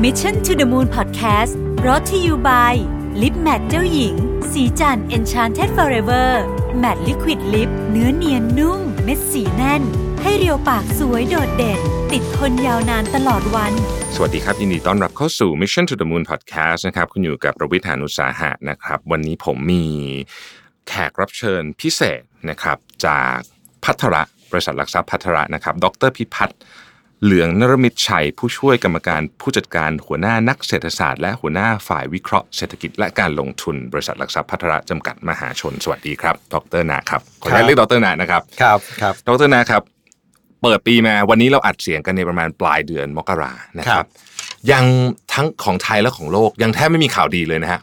Mission to the Moon Podcast รอ t ธออยู่ by ลิปแมทเจ้าหญิง สีจัน Enchanted Forever Matte Liquid Lip เนื้อเนียนนุ่ม เม็ดสีแน่น ให้เรียวปากสวยโดดเด่น ติดทนยาวนานตลอดวัน สวัสดีครับ ยินดีต้อนรับเข้าสู่ Mission to the Moon Podcast นะครับ คุณอยู่กับประวิทยานุสาหะนะครับ วันนี้ผมมีแขกรับเชิญพิเศษนะครับ จากพัทระบริษัทหลักทรัพย์พัทระนะครับ ดรพิพัฒน์ เหลืองนรมิตชัยผู้ช่วยกรรมการผู้จัดการหัวหน้านักเศรษฐศาสตร์และหัวหน้าฝ่ายวิเคราะห์เศรษฐกิจและการลงทุนบริษัทหลักทรัพย์พัทระจำกัดมหาชน สวัสดีครับ ดรนาครับ ขออนุญาตเรียกดรนานะครับ ครับครับดรนะครับ เปิดปีมาวันนี้เราอัดเสียงกันในประมาณปลายเดือนมกรานะคครัรับบ ยังทั้งของไทยและของโลกยังแทบไม่มีข่าวดีเลยนะฮะ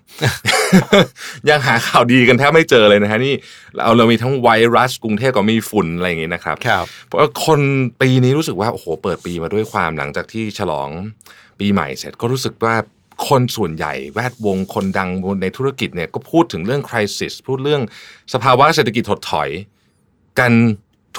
ยังหาข่าวดีกันแทบไม่เจอเลยนะฮะนี่เราเรามีทั้งไวรัสกรุงเทพก็มีฝุ่นอะไรอย่างงี้นะครับครับเพราะว่าคนปีนี้รู้สึกว่าโอ้โหเปิดปีมาด้วยความหลังจากที่ฉลองปีใหม่เสร็จก็รู้สึกว่าคนส่วนใหญ่แวดวงคนดังในธุรกิจเนี่ยก็พูดถึงเรื่องคริสิสพูดเรื่องสภาวะเศรษฐกิจถดถอย กัน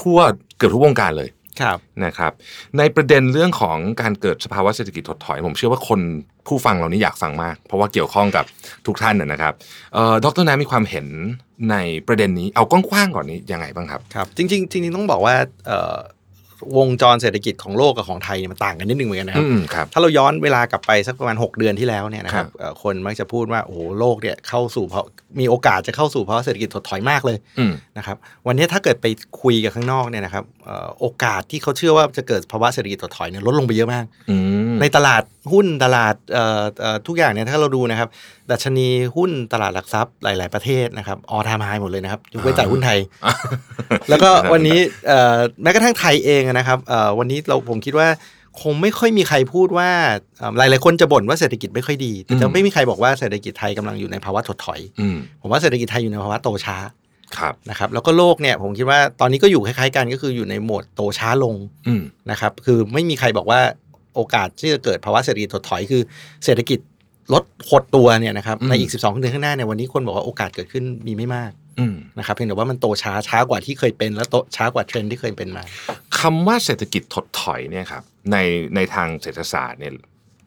ทั่วเกือบทุกวงการเลย ครับนะครับในประเด็นเรื่องของการเกิดสภาวะเศรษฐกิจถดถอย ผมเชื่อว่าคนผู้ฟังเรานี่อยากฟังมาก เพราะว่าเกี่ยวข้องกับทุกท่านนะนะครับเอ่อดรนามีความเห็นในประเด็นนี้เอากว้างๆก่อนนี้ยังไงบ้างครับครับ จริงๆจริงๆต้องบอกว่าเอ่อ วงจรเศรษฐกิจของโลกกับของไทยเนี่ยมันต่างกันนิดนึงเหมือนกันนะครับอืมครับ ถ้าเราย้อนเวลากลับไปสักประมาณ 6 เดือนที่แล้วเนี่ยนะครัครับบเอ่อคนมักจะพูดว่าโอ้โหโลกเนี่ยเข้าสู่เพราะมีโอกาสจะเข้าสู่ภาวะเศรษฐกิจถดถอยมากเลยอืมนะครับวันนี้ถ้าเกิดไปคุยกับข้างนอกเนี่ยนะครับเอ่อโอกาสที่เขาเชื่อว่าจะเกิดภาวะเศรษฐกิจถดถอยเนี่ยลดลงไปเยอะมากอืมในตลาดหุ้นตลาดเอ่อเอ่อทุกอย่างเนี่ยถ้าเราดูนะครับ ดัชนีหุ้นตลาดหลักทรัพย์หลาย ๆ ประเทศนะครับออทามไฮหมดเลยนะครับยกเว้นตลาดหุ้นไทย แล้วก็วันนี้เอ่อแม้กระทั่งไทยเองนะครับเอ่อวันนี้เราผมคิดว่าคงไม่ค่อยมีใครพูดว่าเอ่อหลายๆคนจะบ่นว่าเศรษฐกิจไม่ค่อยดีแต่จะไม่มีใครบอกว่าเศรษฐกิจไทยกำลังอยู่ในภาวะถดถอยอืมผมว่าเศรษฐกิจไทยอยู่ในภาวะโตช้าครับนะครับแล้วก็โลกเนี่ยผมคิดว่าตอนนี้ก็อยู่คล้ายๆกันก็คืออยู่ในโหมดโตช้าลงอืมนะครับคือไม่มีใครบอกว่าโอกาสที่จะเกิดภาวะเศรษฐกิจถดถอยคือเศรษฐกิจ ลดหดตัวเนี่ยนะครับในอีก 12 เดือนข้างหน้าเนี่ยวันนี้คนบอกว่าโอกาสเกิดขึ้นมีไม่มากอืมนะครับเพียงแต่ว่ามันโตช้าช้ากว่าที่เคยเป็น แล้วโตช้ากว่าเทรนด์ที่เคยเป็นมาคำว่าเศรษฐกิจถดถอยเนี่ยครับในในทางเศรษฐศาสตร์เนี่ย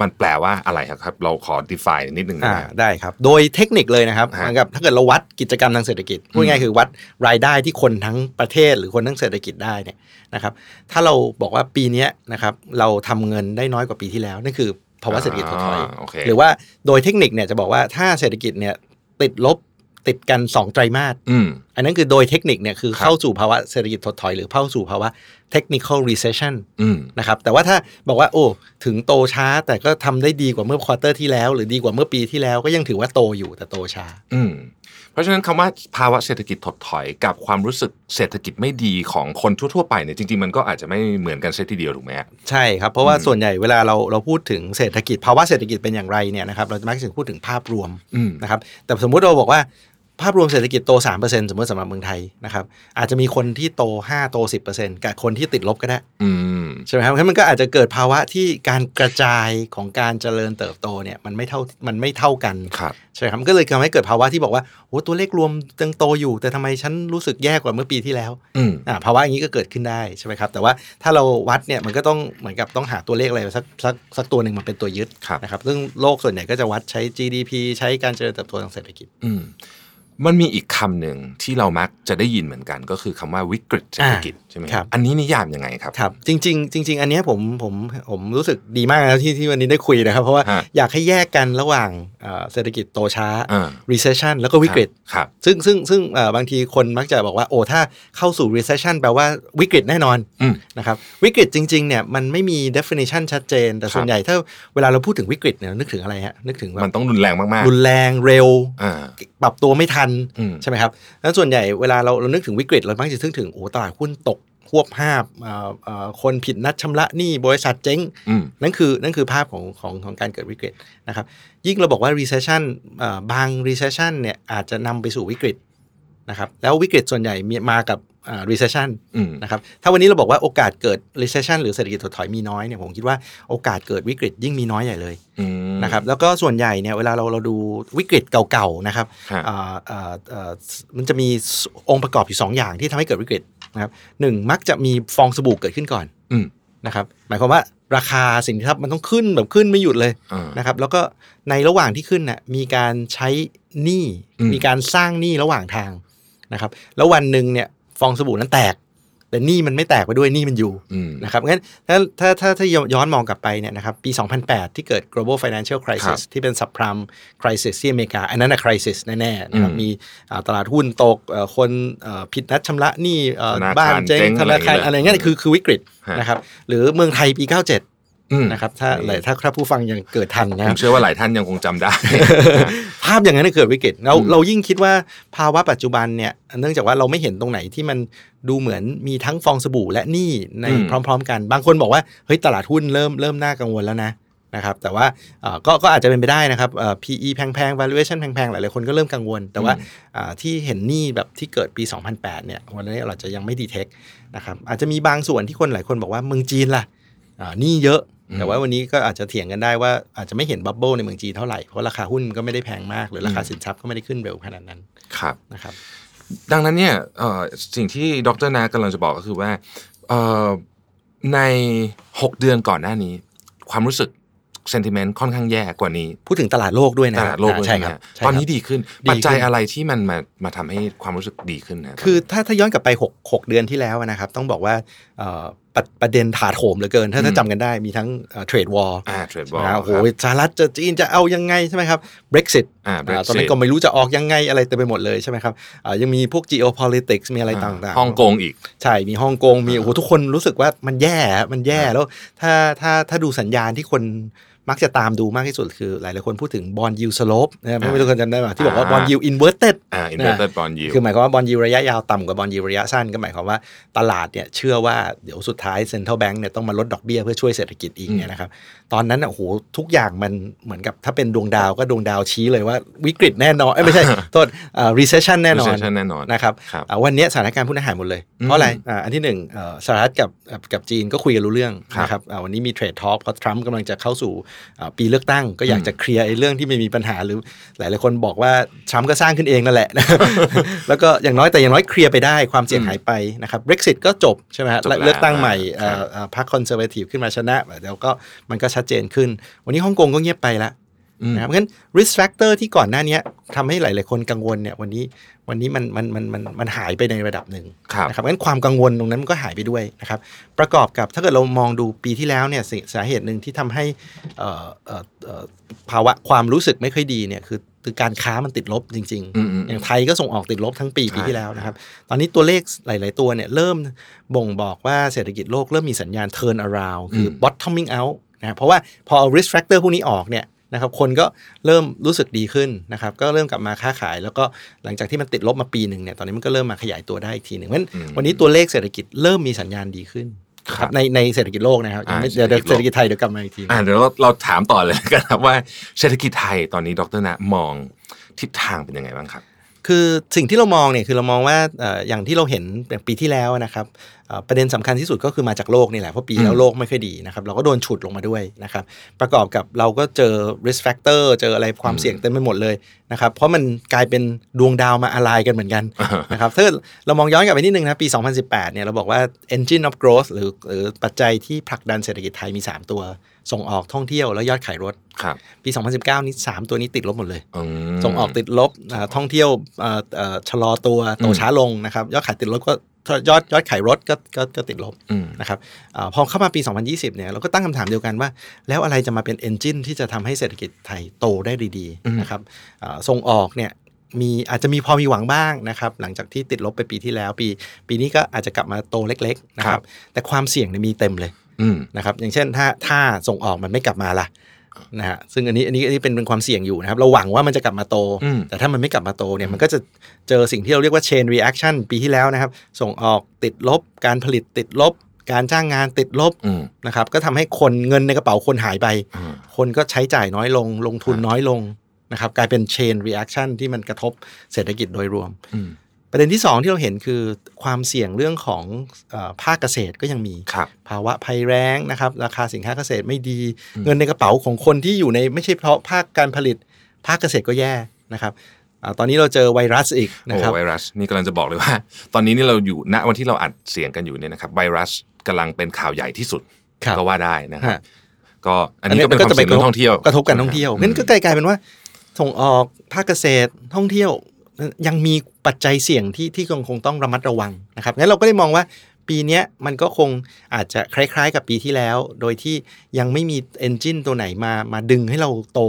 มันแปลว่าอะไรครับ เราขอ define นิดนึงอ่านะได้ครับ โดยเทคนิคเลยนะครับฮะเหมือนกับถ้าเกิดเราวัดกิจกรรมทางเศรษฐกิจพูดง่ายๆคือวัดรายได้ที่คนทั้งประเทศหรือคนทั้งเศรษฐกิจได้เนี่ยนะครับ ถ้าเราบอกว่าปีเนี้ยนะครับเราทำเงินได้น้อยกว่าปีที่แล้วนั่นคือ ภาวะเศรษฐกิจถดถอย อ่าโอเคหรือว่าโดยเทคนิคเนี่ยจะบอกว่าถ้าเศรษฐกิจเนี่ยติดลบติดกัน 2 ไตรมาสอืมอันนั้นคือโดยเทคนิคเนี่ยคือครับเข้าสู่ภาวะเศรษฐกิจถดถอย หรือเข้าสู่ภาวะ technical recession อืมนะครับแต่ว่าถ้าบอกว่าโอ้ถึงโตช้าแต่ก็ทำได้ดีกว่าเมื่อ quarter ที่แล้ว หรือดีกว่าเมื่อปีที่แล้วก็ยังถือว่าโตอยู่แต่โตช้าอืม เพราะฉะนั้นคำว่าภาวะเศรษฐกิจถดถอยกับความรู้สึกเศรษฐกิจไม่ดีของคนทั่วๆไปเนี่ยจริงๆมันก็อาจจะไม่เหมือนกันเสียทีเดียวถูกไหมฮะใช่ครับเพราะว่าส่วนใหญ่เวลาเราเราพูดถึงเศรษฐกิจภาวะเศรษฐกิจเป็นอย่างไรเนี่ยนะครับเราจะมักจะพูดถึงภาพรวมอืมนะครับแต่สมมุติเราบอกว่า ภาพรวมเศรษฐกิจโต 3%สมมติสำหรับเมืองไทยนะครับ อาจจะมีคนที่โต 5 โต 10%กับคนที่ติดลบก็ได้อืมใช่ไหมครับเพราะฉะนั้นมันก็อาจจะเกิดภาวะที่การกระจายของการเจริญเติบโตเนี่ยมันไม่เท่ามันไม่เท่ากันครับใช่ไหมครับมันก็เลยทำให้เกิดภาวะที่บอกว่าโอ้ตัวเลขรวมยังโตอยู่ แต่ทำไมฉันรู้สึกแย่กว่าเมื่อปีที่แล้วอืมอ่าภาวะอย่างนี้ก็เกิดขึ้นได้ใช่ไหมครับแต่ว่าถ้าเราวัดเนี่ยมันก็ต้องเหมือนกับต้องหาตัวเลขอะไรสักสักสักตัวหนึ่งมาเป็นตัวยึดครับนะครับซึ่งโลกส่วนใหญ่ก็จะวัดใช้ GDP ใช้การเจริญเติบโตทางเศรษฐกิจอื มันมีอีกคำหนึ่งที่เรามักจะได้ยินเหมือนกัน ก็คือคำว่าวิกฤตเศรษฐกิจ ช่ไหมครับอันนี้นิยามยังไงครับครับ จริง ๆ จริง ๆ อันเนี้ยผมผมผมรู้สึกดีมากนะที่ที่วันนี้ได้คุยนะครับ เพราะว่าฮะอยากให้แยกกันระหว่างเอ่อเศรษฐกิจโตช้าอ่า recession แล้วก็วิกฤตครับซึ่งซึ่งซึ่งเอ่อบางทีคนมักจะบอกว่าโอ้ถ้าเข้าสู่ recession แปลว่าวิกฤตแน่นอนอืมนะครับวิกฤตจริง ๆ เนี่ยมันไม่มี definition ชัดเจน แต่ส่วนใหญ่ถ้าเวลาเราพูดถึงวิกฤตเนี่ยนึกถึงอะไรฮะนึกถึงแบมันบต้องรุนแรงมากรุนแรงเร็วๆอ่าปรับตัวไม่ทันอืมใช่ไหมครับแล้วส่วนใหญ่เวลาเราเรานึกถึงวิกฤตเรามักจะนึกถึงโอ้ตลาดหุ้นตก ควบห้าบเอ่อเอ่อคนผิดนัดชำระหนี้บริษัทเจ๊งอืมนั่นคือนั่นคือภาพของของของการเกิดวิกฤตนะครับ ยิ่งเราบอกว่า recession เอ่อบาง recession เนี่ยอาจจะนำไปสู่วิกฤตนะครับ แล้ววิกฤตส่วนใหญ่มีมากับอ่า recession อืมนะครับ ถ้าวันนี้เราบอกว่าโอกาสเกิด recession หรือเศรษฐกิจถดถอยมีน้อยเนี่ยผมคิดว่าโอกาสเกิดวิกฤตยิ่งมีน้อยใหญ่เลยอืมนะครับ แล้วก็ส่วนใหญ่เนี่ยเวลาเราเราดูวิกฤตเก่าๆนะครับฮะอ่าอ่าอ่ามันจะมีองค์ประกอบอยู่สองอย่างที่ทำให้เกิดวิกฤต นะครับหนึ่งมักจะมีฟองสบู่เกิดขึ้นก่อนอืมนะครับหมายความว่าราคาสินทรัพย์มันต้องขึ้นแบบขึ้นไม่หยุดเลยอ่านะครับ แล้วก็ในระหว่างที่ขึ้นน่ะมีการใช้หนี้อืมมีการสร้างหนี้ระหว่างทางนะครับ แล้ววันหนึ่งเนี่ยฟองสบู่นั้นแตก แต่หนี้มันไม่แตกไปด้วยหนี้มันอยู่อืมนะครับงั้นถ้าถ้าถ้าถ้าย้อนมองกลับไปเนี่ยนะครับปี 2008 ที่เกิด global financial ครั crisis บที่เป็น subprime crisis ที่อเมริกา อันนั้นนะ crisis แน่ๆนะครับอืมมีอ่าตลาดหุ้นตกเอ่อคนเอ่อผิดนัดชำระหนี้เอ่อธนาคารบ้านเจ๊งเจ๊งธนาคารอะอะไรไรอย่างเงี้เงี้ยยคือคือวิกฤตฮะนะครับหรือเมืองไทยปี 97อืม นะครับถ้านี่ถ้าถ้าผู้ฟังยังเกิดทันนะผครัมบเชื่อว่าหลายท่านยังคงจำได้ ภาพอย่างนั้นนะเกิดวิกฤตเราอืมเรายิ่งคิดว่าภาวะปัจจุบันเนี่ยเนื่องจากว่าเราไม่เห็นตรงไหนที่มันดูเหมือนมีทั้งฟองสบู่และหนี้ในพร้อม ๆ กัน บางคนบอกว่าเฮ้ยตลาดหุ้นเริ่มเริ่มน่ากังวลแล้วนะนะครับแต่ว่าเอ่อก็ก็อาจจะเป็นไปได้นะครับเอ่อ PE แพงๆ valuation แพงๆ หลายๆคนก็เริ่มกังวล แต่ว่าอ่าที่เห็นหนี้แบบที่เกิดปี 2008 เนี่ยวันนี้เราจะยังไม่ detect นะครับอาจจะมีบางส่วนที่คนหลายคนบอกว่าเมืองจีนล่ะอ่าหนี้เยอะ แต่ว่าวันนี้ก็อาจจะเถียงกันได้ว่าอาจจะไม่เห็น bubble ในเมืองจีนเท่าไหร่ เพราะราคาหุ้นก็ไม่ได้แพงมาก หรือราคาสินทรัพย์ก็ไม่ได้ขึ้นเร็วขนาดนั้นครับนะครับดังนั้นเนี่ยเอ่อสิ่งที่ดรนากำลังจะบอกก็คือว่าเอ่อใน 6 เดือนก่อนหน้านี้ ความรู้สึกเซนติเมนต์ค่อนข้างแย่กว่านี้ พูดถึงตลาดโลกด้วยนะตลาดโลกด้วยใช่ใช่ไหมครับฮะใช่ครับตอนนี้ดีขึ้นดีขึ้น ปัจจัยอะไรที่มันมามาทำให้ความรู้สึกดีขึ้นนะคือถ้าถ้าย้อนกลับไป 6 6 เดือนที่แล้วนะครับ ต้องบอกว่าเอ่อ ประประเด็นถาโถมเหลือเกิน ถ้าถ้าจำกันได้มีทั้งเทรดวอลอ่าเทรดบอลนะโอ้โหสหรัฐจะจีนจะเอายังไงใช่ไหมครับ Brexit อ่าอ่าตอนนั้นก็ไม่รู้จะออกยังไงอะไรเต็มไปหมดเลยใช่ไหมครับอ่ายังมีพวก geopolitics มีอะไรต่างๆฮ่องกงอีก ใช่มีฮ่องกงมีโอ้โหทุกคนรู้สึกว่ามันแย่มันแย่แล้ว ถ้าถ้าถ้าดูสัญญาณที่คน มักจะตามดูมากที่สุดคือ หลายหลายๆคนพูดถึง bond yield slope นะไม่รู้คนจำได้ไหมที่บอกว่าอ่า bond yield inverted อ่า inverted bond yield คือหมายความว่า bond yield ระยะยาวต่ำกว่า bond yield ระยะสั้นก็หมายความว่าตลาดเนี่ยเชื่อว่าเดี๋ยวสุดท้าย central bank เนี่ยต้องมาลดดอกเบี้ยเพื่อช่วยเศรษฐกิจอีกเนี่ยนะครับตอนนั้นน่ะโอ้โหทุกอย่างมันเหมือนกับถ้าเป็นดวงดาวก็ดวงดาวชี้เลยว่าวิกฤตแน่นอนเอ้ยไม่ใช่โทษอ่า recession แน่นอน recession แน่นอนนะครับครับอ่าวันนี้สถานการณ์พวกนั้นหายหมดเลยเพราะอะไรอ่าอันที่หนึ่งเอ่อสหรัฐกับกับกับจีนก็คุยกันรู้เรื่องครับนะครับอ่าวันนี้มี trade talk เพราะทรัมป์กำลังจะเข้าสู่อ่าปีเลือกตั้ง ก็อยากจะ clear ไอ้เรื่องที่ไม่มีปัญหาหรือหลายหลายๆคนบอกว่าทรัมป์ก็สร้างขึ้นเองนั่นแหละ แล้วก็อย่างน้อยแต่อย่างน้อย clear ไปได้ความเสี่ยงหายไปนะครับ Brexit ก็จบใช่ไหมฮะจบแล้วเลือกตั้งใหม่ครับเอ่อเอ่อพรรค Conservative ขึ้นมาชนะเดี๋ยวก็มันก็ชัดเจนขึ้น วันนี้ฮ่องกงก็เงียบไปละอืม นะครับงั้น risk factor ที่ก่อนหน้านี้ทำให้หลาย ๆ คนกังวลเนี่ยวันนี้วันนี้มันมันมันมันมันหายไปในระดับหนึ่งครับนะครับงั้นความกังวลตรงนั้นมันก็หายไปด้วยนะครับประกอบกับถ้าเกิดเรามองดูปีที่แล้วเนี่ยสิสาเหตุหนึ่งที่ทำให้เอ่อเอ่อเอ่อภาวะความรู้สึกไม่ค่อยดีเนี่ยคือคือการค้ามันติดลบจริงอืมอืมๆอย่างไทยก็ส่งออกติดลบทั้งปีใช่ปีที่แล้วนะครับ ตอนนี้ตัวเลขหลาย ๆ ตัวเนี่ยเริ่มบ่งบอกว่าเศรษฐกิจโลกเริ่มมีสัญญาณ turn around คือ bottoming out นะครับเพราะว่าพอเอา risk factor พวกนี้ออกเนี่ย นะครับคนก็เริ่มรู้สึกดีขึ้นนะครับก็เริ่มกลับมาค้าขาย แล้วก็หลังจากที่มันติดลบมาปีหนึ่งเนี่ยตอนนี้มันก็เริ่มมาขยายตัวได้อีกทีหนึ่งเพราะฉะนั้นอืมวันนี้ตัวเลขเศรษฐกิจเริ่มมีสัญญาณดีขึ้นครับในในเศรษฐกิจโลกนะครับยังไม่อ่าเดี๋ยวเดี๋ยวเศรษฐกิจโลกเศรษฐกิจไทยเดี๋ยวกลับมาอีกทีอ่าเดี๋ยวเราเราถามต่อเลยกันครับว่าเศรษฐกิจไทยตอนนี้ดรนะมองทิศทางเป็นยังไงบ้างครับ คือสิ่งที่เรามองเนี่ยคือเรามองว่าเอ่ออย่างที่เราเห็นอย่างปีที่แล้วนะครับเอ่อประเด็นสำคัญที่สุดก็คือมาจากโลกนี่แหละ เพราะปีแล้วโลกไม่ค่อยดีนะครับเราก็โดนฉุดลงมาด้วยนะครับประกอบกับเราก็เจอ risk factor เจออะไรความเสี่ยงเต็มไปหมดเลยนะครับเพราะมันกลายเป็นดวงดาวมาอะไรกันเหมือนกันนะครับถ้าเกิดเรามองย้อนกลับไปนิดนึงนะปี 2018เนี่ยเราบอกว่า engine of growth หรือหรือปัจจัยที่ผลักดันเศรษฐกิจไทยมี 3 ตัว ส่งออกท่องเที่ยวแล้วยอดขายรถครับปี 2019 นี้3ตัวนี้ติดลบหมดเลยอืมส่งออกติดลบอ่าท่องเที่ยวอ่าอ่าชะลอตัวโตอืมช้าลงนะครับยอดขายติดลบก็ยอดยอดขายรถก็ก็ก็ติดลบอืมนะครับอาพอเข้ามาปี 2020 เนี่ยเราก็ตั้งคำถามเดียวกันว่า แล้วอะไรจะมาเป็นเอนจินที่จะทำให้เศรษฐกิจไทยโตได้ดีอืมๆนะครับอ่าส่งออกเนี่ยมีอาจจะมีพอมีหวังบ้างนะครับ หลังจากที่ติดลบไปปีที่แล้ว ปี ปีนี้ก็อาจจะกลับมาโตเล็ก ๆ นะครับ แต่ความเสี่ยงเนี่ยมีเต็มเลยอืม นะครับอย่างเช่นถ้าถ้าส่งออกมันไม่กลับมาล่ะนะฮะซึ่งอันนี้อันนี้อันนี้เป็นเป็นความเสี่ยงอยู่นะครับ เราหวังว่ามันจะกลับมาโตอืมแต่ถ้ามันไม่กลับมาโตเนี่ยมันก็จะเจอสิ่งที่เราเรียกว่า chain reaction ปีที่แล้วนะครับ ส่งออกติดลบ การผลิตติดลบ การจ้างงานติดลบอืมนะครับ ก็ทำให้คนเงินในกระเป๋าคนหายไปอืมคนก็ใช้จ่ายน้อยลง ลงทุนน้อยลงนะครับ กลายเป็น chain reaction ที่มันกระทบเศรษฐกิจโดยรวมอืม ประเด็นที่สองที่เราเห็นคือความเสี่ยงเรื่องของเออภาคเกษตรก็ยังมีครับภาวะภัยแล้งนะครับ ราคาสินค้าเกษตรไม่ดี เงินในกระเป๋าของคนที่อยู่ในไม่ใช่เพราะภาคการผลิต ภาคเกษตรก็แย่นะครับอาตอนนี้เราเจอไวรัสอีกนะโอ้ครับไวรัสนี่กำลังจะบอกเลยว่า ตอนนี้นี่เราอยู่ณวันที่เราอัดเสียงกันอยู่เนี่ยนะครับไวรัสกำลังเป็นข่าวใหญ่ที่สุดครับก็ว่าได้นะครับฮะก็อันนี้ก็เป็นความเสี่ยงเรื่องท่องเที่ยวกระทบการท่องเที่ยวงั้นก็กลายเป็นว่าส่งออกภาคเกษตรท่องเที่ยว ยังมีปัจจัยเสี่ยงที่ที่คงคงต้องระมัดระวังนะครับงั้นเราก็ได้มองว่าปีเนี้ยมันก็คงอาจจะคล้ายๆ กับปีที่แล้ว โดยที่ยังไม่มีเอนจินตัวไหนมามาดึงให้เราโต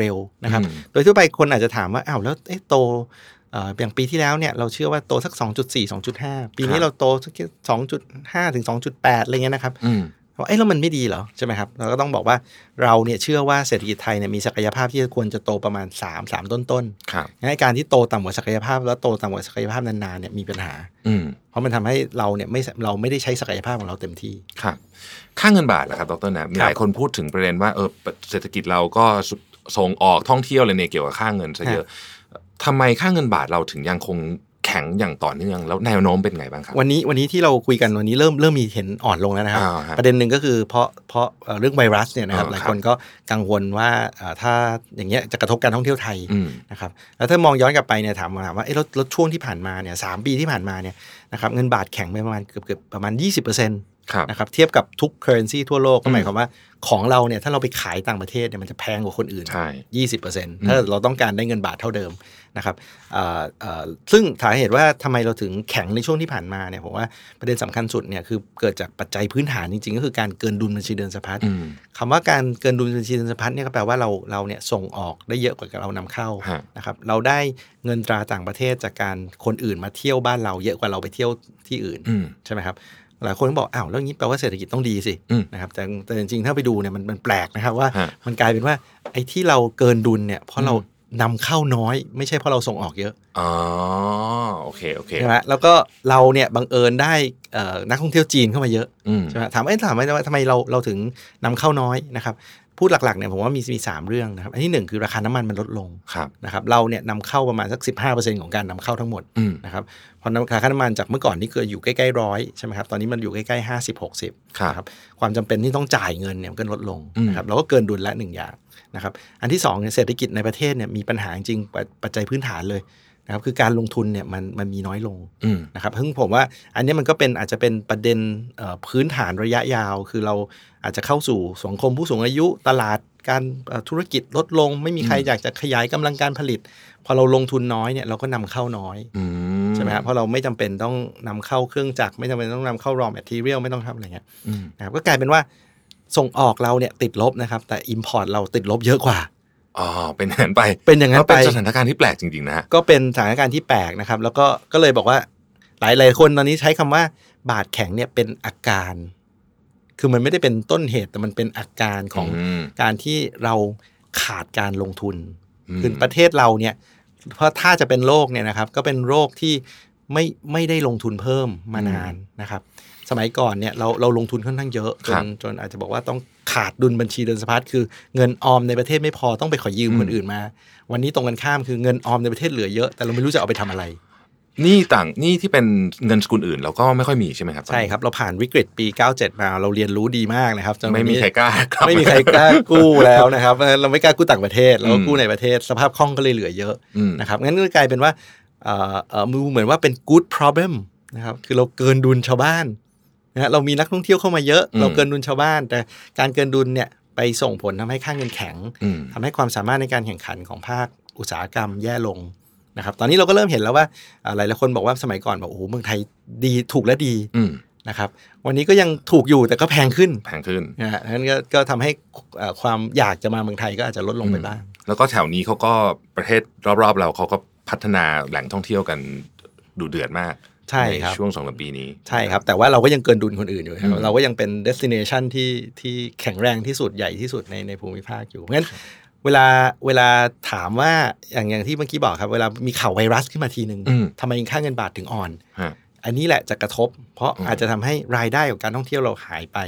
เร็วๆนะครับอืมโดยทั่วไปคนอาจจะถามว่าอ้าวแล้วเอ๊ะโตเอ่ออย่างปีที่แล้วเนี่ยเราเชื่อว่าโตสัก 2.4 2.5 ปีนี้เราโตสัก2.5 ถึง 2.8 อะไรเงี้ยนะครับอืม ว่าเอ้แล้วมันไม่ดีเหรอใช่ไหมครับเราก็ต้องบอกว่าเราเนี่ยเชื่อว่าเศรษฐกิจไทยเนี่ยมีศักยภาพที่ควรจะโตประมาณ 3 3 ต้นต้นครับๆงั้นการที่โตต่ำกว่าศักยภาพ แล้วโตต่ำกว่าศักยภาพนานๆเนี่ยมีปัญหาอืมเพราะมันทำให้เราเนี่ยไม่เราไม่ได้ใช้ศักยภาพของเราเต็มที่ครับค่าเงินบาทล่ะครับดรแนบมีครับหลายคนพูดถึงประเด็นว่าเออเศรษฐกิจเราก็ส่งออกท่องเที่ยวอะไรเนี่ยเกี่ยวกับค่าเงินซะเยอะทำไมค่าเงินบาทเราถึงยังคง แข็งอย่างต่อเนื่อง แล้วแนวโน้มเป็นไงบ้างครับ วันนี้วันนี้ที่เราคุยกันวันนี้เริ่มเริ่มมีเห็นอ่อนลงแล้วนะครับอ่าฮะประเด็นหนึ่งก็คือเพราะเพราะเอ่อเรื่องไวรัสเนี่ยนะครับอ่าหลายครับคนก็กังวลว่าเอ่อถ้าอย่างเงี้ยจะกระทบการท่องเที่ยวไทยอืมนะครับแล้วถ้ามองย้อนกลับไปเนี่ยถามถามว่าเอ๊ะแล้วแล้วช่วงที่ผ่านมาเนี่ยสามปีที่ผ่านมาเนี่ยนะครับเงินบาทแข็งไปประมาณเกือบเกือบประมาณ 20%น ครับะครับเทียบกับทุก currency ทั่วโลกก็อืมหมายความว่าของเราเนี่ยถ้าเราไปขายต่างประเทศเนี่ยมันจะแพงกว่าคนอื่นใช่20%ถ้าเราต้องการได้เงินบาทเท่าเดิมนะครับเอ่อเอ่อซึ่งสาเหตุว่าทำไมเราถึงแข็งในช่วงที่ผ่านมาเนี่ยผมว่าประเด็นสำคัญสุดเนี่ยคือเกิดจากปัจจัยพื้นฐานจริง ๆ ก็คือการเกินดุลบัญชีเดินสะพัดอืมคำว่าการเกินดุลบัญชีเดินสะพัดเนี่ยก็แปลว่าเราเราเนี่ยส่งออกได้เยอะกว่าเรานำเข้าฮะนะครับเราได้เงินตราต่างประเทศจากการคนอื่นมาเที่ยวบ้านเราเยอะกว่าเราไปเที่ยวที่อื่นอืมใช่ไหมครับ หลายคนก็บอกอ้าวแล้วอย่างนี้แปลว่าเศรษฐกิจต้องดีสิอืมนะครับแต่แต่จริงๆถ้าไปดูเนี่ยมันมันแปลกนะครับว่าฮะมันกลายเป็นว่าไอ้ที่เราเกินดุลเนี่ยเพราะเราอืมนำเข้าน้อย ไม่ใช่เพราะเราส่งออกเยอะอ๋อโอเคโอเคใช่ไหมแล้วก็เราเนี่ยบังเอิญได้เอ่อนักท่องเที่ยวจีนเข้ามาเยอะอืมใช่ไหมถามเอ้ยถามว่าทำไมเราเราถึงนำเข้าน้อยนะครับ พูดหลักๆเนี่ยผมว่ามีมีสามเรื่องนะครับ อันที่หนึ่งคือราคาน้ำมันมันลดลงครับนะครับเราเนี่ยนำเข้าประมาณสัก 15%ของการนำเข้าทั้งหมดอืมนะครับเพราะราคาน้ำมันจากเมื่อก่อนนี่เคยอยู่ใกล้ๆร้อยใช่ไหมครับตอนนี้มันอยู่ใกล้ๆห้าสิบหกสิบครับนะครับความจำเป็นที่ต้องจ่ายเงินเนี่ยมันก็ลดลงอืมนะครับเราก็เกินดุลละหนึ่งอย่างนะครับอันที่สองเนี่ยเศรษฐกิจในประเทศเนี่ยมีปัญหาจริงๆปัจปัจจัยพื้นฐานเลย นะครับคือการลงทุนเนี่ยมันมันมีน้อยลงอืมนะครับซึ่งผมว่าอันนี้มันก็เป็นอาจจะเป็นประเด็นเอ่อพื้นฐานระยะยาว คือเราอาจจะเข้าสู่สังคมผู้สูงอายุตลาดการเอ่อธุรกิจลดลง ไม่มีใครอยากจะขยายกำลังการผลิต พอเราลงทุนน้อยเนี่ยเราก็นำเข้าน้อยอืมใช่ไหมครับเพราะเราไม่จำเป็นต้องนำเข้าเครื่องจักรไม่จำเป็นต้องนำเข้า raw material ไม่ต้องทำอะไรเงี้ยอืมนะครับก็กลายเป็นว่าส่งออกเราเนี่ยติดลบนะครับแต่ import เราติดลบเยอะกว่า อ๋อเป็นอย่างนั้นไปเป็นอย่างนั้นก็เป็นไปสถานการณ์ที่แปลกจริงๆนะฮะก็เป็นสถานการณ์ที่แปลกนะครับ แล้วก็ก็เลยบอกว่าหลายหลายๆคนตอนนี้ใช้คำว่าบาดแข็งเนี่ยเป็นอาการ คือมันไม่ได้เป็นต้นเหตุแต่มันเป็นอาการของอืมการที่เราขาดการลงทุนอืมคือประเทศเราเนี่ย เพราะถ้าจะเป็นโรคเนี่ยนะครับ ก็เป็นโรคที่ไม่ไม่ได้ลงทุนเพิ่มมานานนะครับ สมัยก่อนเนี่ยเราเราลงทุนค่อนข้างเยอะจครันบจนอาจจะบอกว่าต้อง ขาดดุลบัญชีเดินสะพัดคือเงินออมในประเทศไม่พอต้องไปขอยืมอืมคนอื่นมา วันนี้ตรงกันข้ามคือเงินออมในประเทศเหลือเยอะ แต่เราไม่รู้จะเอาไปทำอะไรนี่ต่างนี่ที่เป็นเงินสกุลอื่น เราก็ไม่ค่อยมีใช่ไหมครับใช่ครับ เราผ่านวิกฤตปี 97 มาเราเรียนรู้ดีมากนะครับจนวันไม่มีนี้ใครกล้าครับไม่มีใครกล้ากู้แล้วนะครับเออเราไม่กล้ากู้ต่างประเทศเราก็อืมกู้ในประเทศ สภาพคล่องก็เลยเหลือเยอะอืมนะครับงั้นก็กลายเป็นว่าเอ่อเอ่อมือเหมือนว่าเป็น good problem นะครับคือเราเกินดุลชาวบ้าน นะฮะเรามีนักท่องเที่ยวเข้ามาเยอะอืมเราเกินดุลชาวบ้าน แต่การเกินดุลเนี่ยไปส่งผลทำให้ค่าเงินแข็งอืมทำให้ความสามารถในการแข่งขันของภาคอุตสาหกรรมแย่ลงนะครับ ตอนนี้เราก็เริ่มเห็นแล้วว่าอ่าหลายหลายคนบอกว่าสมัยก่อนบอกโอ้โหเมืองไทยดีถูกและดีอืมนะครับวันนี้ก็ยังถูกอยู่แต่ก็แพงขึ้นแพงขึ้นนะฮะนั้นก็ก็ทำให้เอ่อความอยากจะมาเมืองไทยก็อาจจะลดลงไปบ้าง แล้วก็แถวนี้เขาก็ประเทศรอบๆ เราเขาก็พัฒนาแหล่งท่องเที่ยวกันดูเดือดมาก ใช่ครับช่วงสองสามปีนี้ ใช่ครับ แต่ว่าเราก็ยังเกินดุลคนอื่นอยู่ครับอืมเราก็ยังเป็น destination ที่ที่แข็งแรงที่สุดใหญ่ที่สุดในในภูมิภาคอยู่ เพราะฉะนั้นเวลาเวลาถามว่าอย่างอย่างที่เมื่อกี้บอกครับ เวลามีข่าวไวรัสขึ้นมาทีหนึ่งอืมทำไมค่าเงินบาทถึงอ่อนฮะอันนี้แหละจะกระทบ เพราะอืมอาจจะทำให้รายได้ของการท่องเที่ยวเราหายไป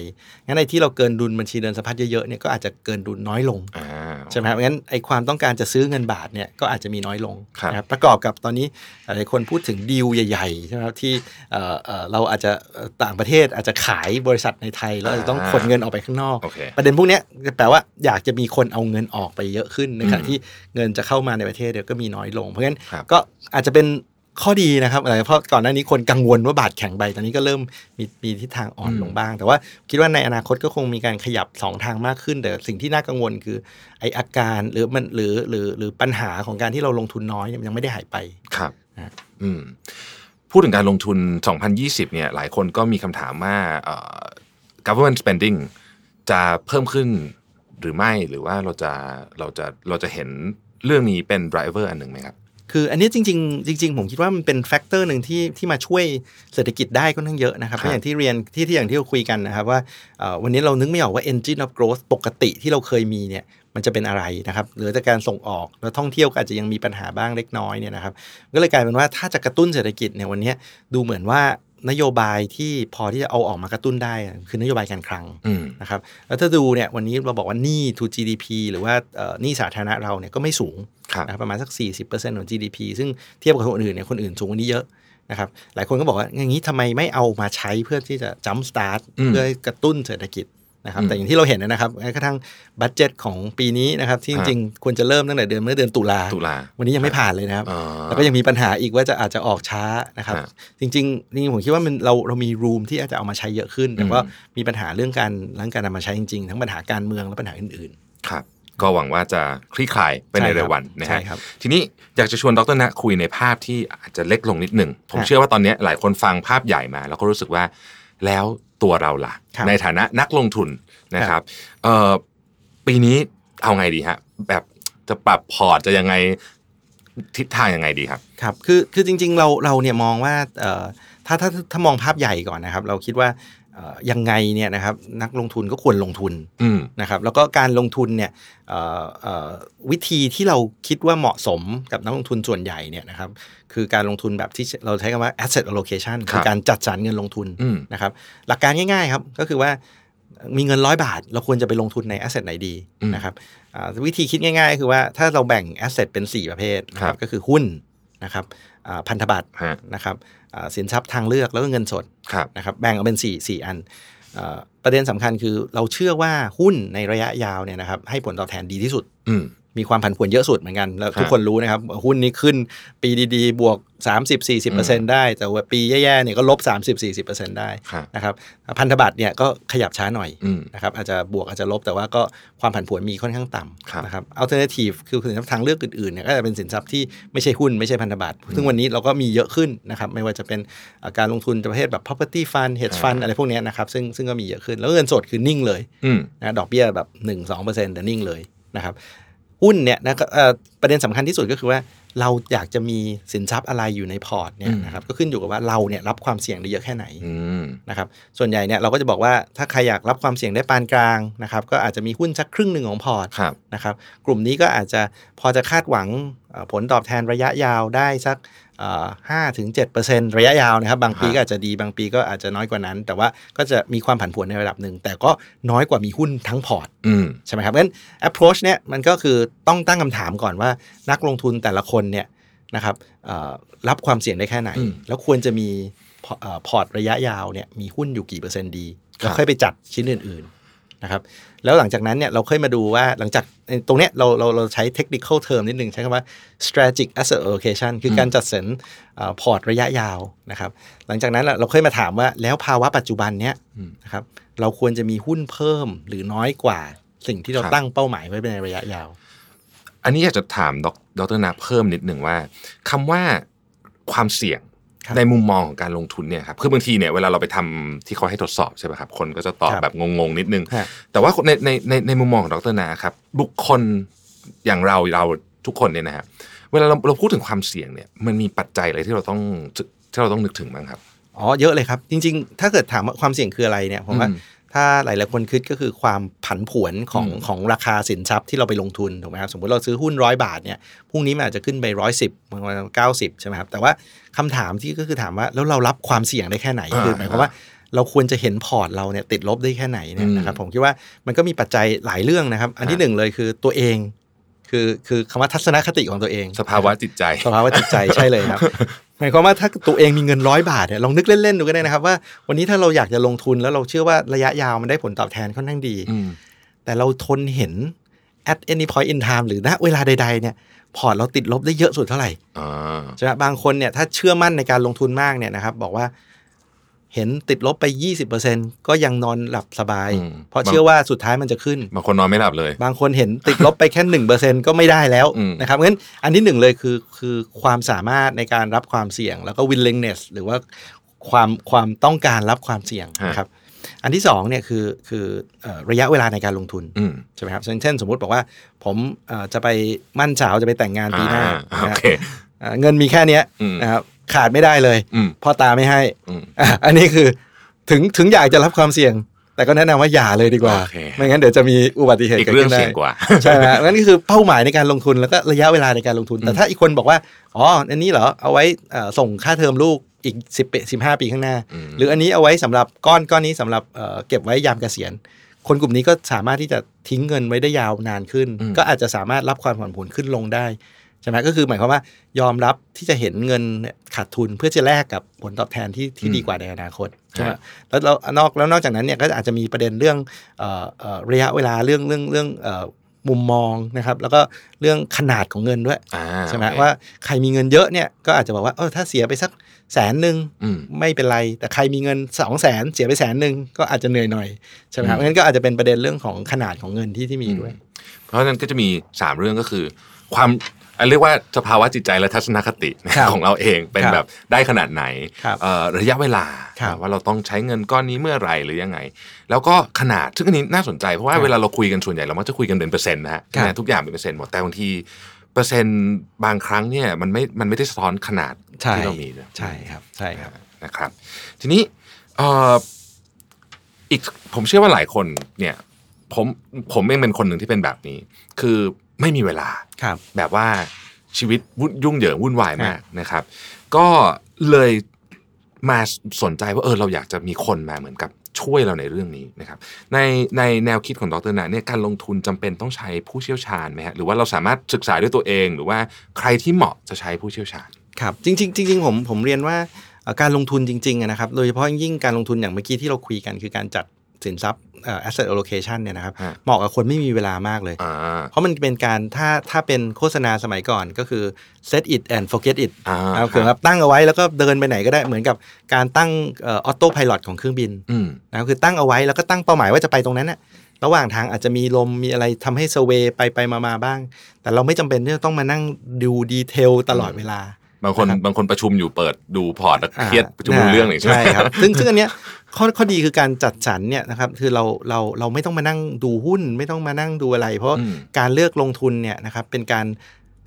งั้นในที่เราเกินดุลบัญชีเดินสะพัดเยอะๆเนี่ยก็อาจจะเกินดุลน้อยลงอ่า ใช่ไหมครับงั้นไอความต้องการจะซื้อเงินบาทเนี่ยก็อาจจะมีน้อยลงครับนะครับประกอบกับตอนนี้หลายคนพูดถึงดีลใหญ่ๆใช่ไหมครับที่เอ่อเอ่อเราอาจจะเอ่อต่างประเทศอาจจะขายบริษัทในไทยแล้วอาจจะต้องขนเงินออกไปข้างนอกโอเคประเด็นพวกเนี้ยแปลว่าอยากจะมีคนเอาเงินออกไปเยอะขึ้นในขณะอืมที่เงินจะเข้ามาในประเทศเดี๋ยวก็มีน้อยลง เพราะฉะนั้นครับก็อาจจะเป็น ข้อดีนะครับอะไรเพราะก่อนหน้านี้คนกังวลว่าบาทแข็งไปตอนนี้ก็เริ่มมีมีทิศทางอ่อนอืมลงบ้าง แต่ว่าคิดว่าในอนาคตก็คงมีการขยับสองทางมากขึ้น แต่สิ่งที่น่ากังวลคือไออาการหรือมันหรือหรือหรือปัญหาของการที่เราลงทุนน้อยเนี่ยมันยังไม่ได้หายไปครับฮะอืมพูดถึงการลงทุน 2020 เนี่ย หลายคนก็มีคำถามว่าเอ่อ government spending จะเพิ่มขึ้นหรือไม่หรือว่าเราจะเราจะเราจะเห็นเรื่องนี้เป็น driver อันหนึ่งไหมครับ คืออันนี้จริง ๆ จริง ๆ ผมคิดว่ามันเป็น factor หนึ่งที่ที่มาช่วยเศรษฐกิจได้ค่อนข้างเยอะนะครับครับเพราะอย่างที่เรียนที่ที่อย่างที่เราคุยกันนะครับว่าเอ่อวันนี้เรานึกไม่ออกว่า engine of growth ปกติที่เราเคยมีเนี่ยมันจะเป็นอะไรนะครับหรือจากการส่งออกแล้วท่องเที่ยวก็อาจจะยังมีปัญหาบ้างเล็กน้อยเนี่ยนะครับก็เลยกลายเป็นว่าถ้าจะกระตุ้นเศรษฐกิจเนี่ยวันนี้ดูเหมือนว่า นโยบายที่พอที่จะเอาออกมากระตุ้นได้อะคือนโยบายการคลังอืมนะครับแล้วถ้าดูเนี่ยวันนี้เราบอกว่าหนี้ to GDP หรือว่าเอ่อหนี้สาธารณะเราเนี่ยก็ไม่สูงครับนะครับประมาณสัก 40%ของ GDP ซึ่งเทียบกับคนอื่นเนี่ยคนอื่นสูงกว่านี้เยอะนะครับหลายคนก็บอกว่าอย่างนี้ทำไมไม่เอามาใช้เพื่อที่จะ jump start อืมเพื่อให้กระตุ้นเศรษฐกิจ นะครับอืมแต่อย่างที่เราเห็นนะครับแม้กระทั่งบัตเจ็ตของปีนี้นะครับ ที่จฮะริงๆควรจะเริ่มตั้งแต่เดือนเมื่อเดือนตุลาตุลาวันนี้ยังไม่ผ่านเลยนะครับอ๋อแล้วก็ยังมีปัญหาอีกว่าจะอาจจะออกช้านะครับฮะจริงๆจริงๆผมคิดว่ามันเราเรามีรูมที่อาจจะเอามาใช้เยอะขึ้น แต่อืมว่ามีปัญหาเรื่องการเรื่องการนำมาใช้จริงๆ ทั้งปัญหาการเมืองและปัญหาอื่นครับก็หวังว่าจะคลี่คลายไปในใช่ครับเร็ววันนะใช่ฮะครับทีนี้อยากจะชวนดรณะคุยในภาพที่อาจจะเล็กลงนิดหนึ่งผมฮะเชื่อว่าตอนนี้หลายคนฟังภาพใหญ่มา แล้วก็รู้สึกว่า แล้วตัวเราล่ะครับในในฐานะนักลงทุนนะครับเอ่อปีนี้เอาไงดีฮะแบบจะปรับพอร์ตจะยังไงทิศทางยังไงดีครับๆครับคือคือจริง ๆ เราเราเนี่ยมองว่าเอ่อถ้าถ้าถ้ามองภาพใหญ่ก่อนนะครับ เราคิดว่าเอ่อ ยังไงเนี่ยนะครับนักลงทุนก็ควรลงทุนอืมนะครับแล้วก็การลงทุนเนี่ยเอ่อเอ่อวิธีที่เราคิดว่าเหมาะสมกับนักลงทุนส่วนใหญ่เนี่ยนะครับคือการลงทุนแบบที่เราใช้คำว่า asset allocation ครับคือการจัดสรรเงินลงทุนอืมนะครับหลักการง่ายๆครับก็คือว่ามีเงินร้อยบาท เราควรจะไปลงทุนใน asset ไหนดีอืมนะครับอ่าวิธีคิดง่าย ๆ คือว่าถ้าเราแบ่ง asset เป็น 4 ประเภทนะคครัรับบก็คือหุ้นนะครับอ่า พันธบัตรฮะนะครับอ่าสินทรัพย์ทางเลือกแล้วก็เงินสดครับนะครับแบ่งออกเป็น 4 4 อันเอ่อประเด็นสำคัญคือเราเชื่อว่าหุ้นในระยะยาวเนี่ยนะครับให้ผลตอบแทนดีที่สุดอื มมีความผันผวนเยอะสุดเหมือนกัน แล้วครับทุกคนรู้นะครับ หุ้นนี้ขึ้นปีดีๆ บวก 30-40%ได้ แต่ว่าปีแย่ๆเนี่ยก็ลบ 30-40%ได้ครับนะครับพันธบัตรเนี่ยก็ขยับช้าหน่อยอืมนะครับอาจจะบวกอาจจะลบแต่ว่าก็ความผันผวนมีค่อนข้างต่ครับำนะครับ alternative คือสินทรัพย์ทางเลือกอื่นๆเนี่ยก็จะเป็นสินทรัพย์ที่ไม่ใช่หุ้นไม่ใช่พันธบัตรซึ่งวันนี้เราก็มีเยอะขึ้นนะครับไม่ว่าจะเป็นอ่าการลงทุนประเภทแบบ property fund hedge fund อะไรพวกเนี้ยนะครับซึ่งซึ่งก็มีเยอะขึ้นแล้วเงินสดคือนิ่งเลยอืมนะดอกเบี้ยแบบ1-2%แต่นิ่งเลยนะครับ หุ้นเนี่ยนะก็เอ่อประเด็นสำคัญที่สุดก็คือว่าเราอยากจะมีสินทรัพย์อะไรอยู่ใน port เนี่ยอืมนะครับก็ขึ้นอยู่กับว่าเราเนี่ยรับความเสี่ยงได้เยอะแค่ไหนอืมนะครับส่วนใหญ่เนี่ยเราก็จะบอกว่าถ้าใครอยากรับความเสี่ยงได้ปานกลางนะครับก็อาจจะมีหุ้นสักครึ่งหนึ่งของ port ครับนะครับกลุ่มนี้ก็อาจจะพอจะคาดหวังเอ่อผลตอบแทนระยะยาวได้สัก ห้าถึงเจ็ดเปอร์เซ็นระยะยาวนะครับ บางปีฮะก็อาจจะดีบางปีก็อาจจะน้อยกว่านั้น แต่ว่าก็จะมีความผันผวนในระดับหนึ่ง แต่ก็น้อยกว่ามีหุ้นทั้งพอร์ตอืมใช่ไหมครับงั้น approach เนี่ยมันก็คือต้องตั้งคำถามก่อนว่า นักลงทุนแต่ละคนเนี่ยนะครับเอ่อรับความเสี่ยงได้แค่ไหนอืมแล้วควรจะมีพอเอ่อพอร์ตระยะยาวเนี่ยมีหุ้นอยู่กี่เปอร์เซ็นต์ดีครับแล้วค่อยไปจัดชิ้นอื่นๆ นะครับแล้วหลังจากนั้นเนี่ยเราค่อยมาดูว่าหลังจากตรงเนี้ยเราเราเราใช้ technical term นิดนึงใช้คำว่า strategic asset allocation คือการจัดสรรเอ่อพอร์ตระยะยาวนะครับหลังจากนั้นเราค่อยมาถามว่าแล้วภาวะปัจจุบันเนี้ยอืมนะครับเราควรจะมีหุ้นเพิ่มหรือน้อยกว่าสิ่งที่เราครับตั้งเป้าหมายไว้ในระยะยาว อันนี้อยากจะถามดอกดรนาเพิ่มนิดหนึ่งว่าคำว่าความเสี่ยงครับ ในมุมมองของการลงทุนเนี่ยครับคือบางทีเนี่ยเวลาเราไปทำที่เขาให้ทดสอบใช่ไหมครับคนก็จะตอบครับแบบงงๆนิดนึงฮะแต่ว่าในในในในมุมมองของดรนาครับบุคคลอย่างเราเราทุกคนเนี่ยนะฮะเวลาเราเราพูดถึงความเสี่ยงเนี่ยมันมีปัจจัยอะไรที่เราต้องที่เราต้องนึกถึงบ้างครับอ๋อเยอะเลยครับ จริง ๆ ถ้าเกิดถามว่าความเสี่ยงคืออะไรเนี่ยผมว่าอืม ถ้าหลายๆคนคิดก็คือความผันผวนของอืมของราคาสินทรัพย์ที่เราไปลงทุนถูกไหมครับสมมติเราซื้อหุ้นร้อยบาทเนี่ยพรุ่งนี้มันอาจจะขึ้นไปร้อยสิบบางวันเก้าสิบใช่ไหมครับแต่ว่าคำถามที่ก็คือถามว่าแล้วเรารับความเสี่ยงได้แค่ไหนอ่าคือหมายความว่าเราควรจะเห็นพอร์ตเราเนี่ยติดลบได้แค่ไหนเนี่ยอืมนะครับผมคิดว่ามันก็มีปัจจัยหลายเรื่องนะครับ อันที่หนึ่งเลยคือตัวเองคือคือคำว่าทัศนคติของตัวเอง สภาวะจิตใจ สภาวะจิตใจใช่เลยครับ หมายความว่าถ้าตัวเองมีเงินร้อยบาทเนี่ยลองนึกเล่นๆดูก็ได้นะครับว่าวันนี้ถ้าเราอยากจะลงทุนแล้วเราเชื่อว่าระยะยาวมันได้ผลตอบแทนค่อนข้างดีอืมแต่เราทนเห็น at any point in time หรือณเวลาใด ๆ เนี่ย พอร์ตเราติดลบได้เยอะสุดเท่าไหร่อ่าใช่ไหมบางคนเนี่ยถ้าเชื่อมั่นในการลงทุนมากเนี่ยนะครับ บอกว่า เห็นติดลบไป 20%ก็ยังนอนหลับสบาย เพราะเชื่อว่าสุดท้ายมันจะขึ้น บางคนนอนไม่หลับเลย บางคนเห็นติดลบไปแค่หนึ่งเปอร์เซ็นก็ไม่ได้แล้วอืมนะครับงั้นอันที่หนึ่งเลยคือคือความสามารถในการรับความเสี่ยง แล้วก็ willingness หรือว่าความความต้องการรับความเสี่ยงนะครับอันที่สองเนี่ยคือคือเอ่อระยะเวลาในการลงทุนอืมใช่ไหมครับเช่นเช่นสมมุติบอกว่าผมเอ่อจะไปมั่นสาวจะไปแต่งงานปีหน้าอ่านะโอฮะเคเอ่อเงินมีแค่เนี้ยอืมนะครับ ขาดไม่ได้เลยอืมพ่อตาไม่ให้อืมอะอันนี้คือถึงถึงอยากจะรับความเสี่ยง แต่ก็แนะนำว่าอย่าเลยดีกว่าโอเคไม่งั้นเดี๋ยวจะมีอุบัติเหตุอีกกิดเรื่องขึ้นได้เสี่ยงกว่าใช่ไหมฮะงั้นก็คือเป้าหมายในการลงทุนแล้วก็ระยะเวลาในการลงทุน แต่ถ้าอีกคนบอกว่าอ๋ออันนี้เหรอเอาไว้เอ่อส่งค่าเทอมลูกอีกสิบสิบห้าปีข้างหน้าอืมหรืออันนี้เอาไว้สำหรับก้อนก้อนนี้สำหรับเอ่อเก็บไว้ยามเกษียณคนกลุ่มนี้ก็สามารถที่จะทิ้งเงินไว้ได้ยาวนานขึ้น ก็อาจจะสามารถรับความผันผวนขึ้นลงได้ ใช่ไหมก็คือหมายความว่ายอมรับที่จะเห็นเงินเนี่ยขาดทุนเพื่อจะแลกกับผลตอบแทนที่ที่ดีกว่าในอนาคตใช่ไหมแล้วแล้วนอกแล้วนอกจากนั้นเนี่ยก็อาจจะมีประเด็นเรื่องเอ่อเอ่อระยะเวลาเรื่องเรื่องเรื่องเอ่อมุมมองนะครับ แล้วก็เรื่องขนาดของเงินด้วยอ่าใช่ไหมโอเคว่าใครมีเงินเยอะเนี่ยก็อาจจะบอกว่าเออถ้าเสียไปสักแสนหนึ่งอืมไม่เป็นไร แต่ใครมีเงินสองแสนเสียไปแสนหนึ่งก็อาจจะเหนื่อยหน่อยใช่ไหมครับงั้นก็อาจจะเป็นประเด็นเรื่องของขนาดของเงินที่ที่มีด้วย เพราะฉะนั้นก็จะมี 3 เรื่องก็คือ ความ อันเรียกว่าสภาวะจิตใจและทัศนคติครับของเราเองเป็นครับแบบได้ขนาดไหนครับเอ่อระยะเวลาครับว่าเราต้องใช้เงินก้อนนี้เมื่อไหร่หรือยังไง แล้วก็ขนาดซึ่งอันนี้น่าสนใจเพราะว่าครับเวลาเราคุยกันส่วนใหญ่เรามักจะคุยกันเป็นเปอร์เซ็นต์นะฮะครับนะทุกอย่างเป็นเปอร์เซ็นต์หมดแต่บางทีเปอร์เซ็นต์บางครั้งเนี่ยมันไม่มันไม่ได้สะท้อนขนาดใช่ที่เรามีเลยใช่ครับใช่ครับนะครับ ทีนี้เอ่ออีกผมเชื่อว่าหลายคนเนี่ยผมผมเองเป็นคนหนึ่งที่เป็นแบบนี้ คือ ไม่มีเวลาครับ แบบว่าชีวิตวุ่นยุ่งเหยิงวุ่นวายมากนะครับ ก็เลยมาสนใจว่าเออเราอยากจะมีคนมาเหมือนกับช่วยเราในเรื่องนี้นะครับ ในในแนวคิดของดรนาเนี่ยการลงทุนจำเป็นต้องใช้ผู้เชี่ยวชาญไหมฮะหรือว่าเราสามารถศึกษาด้วยตัวเอง หรือว่าใครที่เหมาะจะใช้ผู้เชี่ยวชาญครับจริงๆจริงๆผมผมเรียนว่าเอ่อการลงทุนจริงๆอะนะครับโดยเฉพาะยิ่งการลงทุนอย่างเมื่อกี้ที่เราคุยกันคือการจัดสินทรัพย์เอ่อ asset allocation เนี่ยนะครับฮะเหมาะกับคนไม่มีเวลามากเลยอ่าเพราะมันเป็นการถ้าถ้าเป็นโฆษณาสมัยก่อนก็คือ set it and forget it อ่านะครับคือแบบตั้งเอาไว้แล้วก็เดินไปไหนก็ได้เหมือนกับการตั้งออโต้พายロของเครื่องบินอืมนะครับคือตั้งเอาไว้แล้วก็ตั้งเป้าหมายว่าจะไปตรงนั้นน่ะระหว่างทางอาจจะมีลมมีอะไรทำให้เซเวย์ไปไปมามาบ้าง แต่เราไม่จำเป็นที่จะต้องมานั่งดู detail ตลอดเวลา บางคนนะครับบางคนประชุมอยู่เปิดดู port แล้วเครียดอ่าประชุมไม่รู้เรื่องเลยใช่ไหมใช่ครับซึ่งซึ่งอันเนี้ยข้อข้อดีคือการจัดสรรเนี่ยนะครับคือเราเราเราไม่ต้องมานั่งดูหุ้น ไม่ต้องมานั่งดูอะไร เพราะอืมการเลือกลงทุนเนี่ยนะครับเป็นการ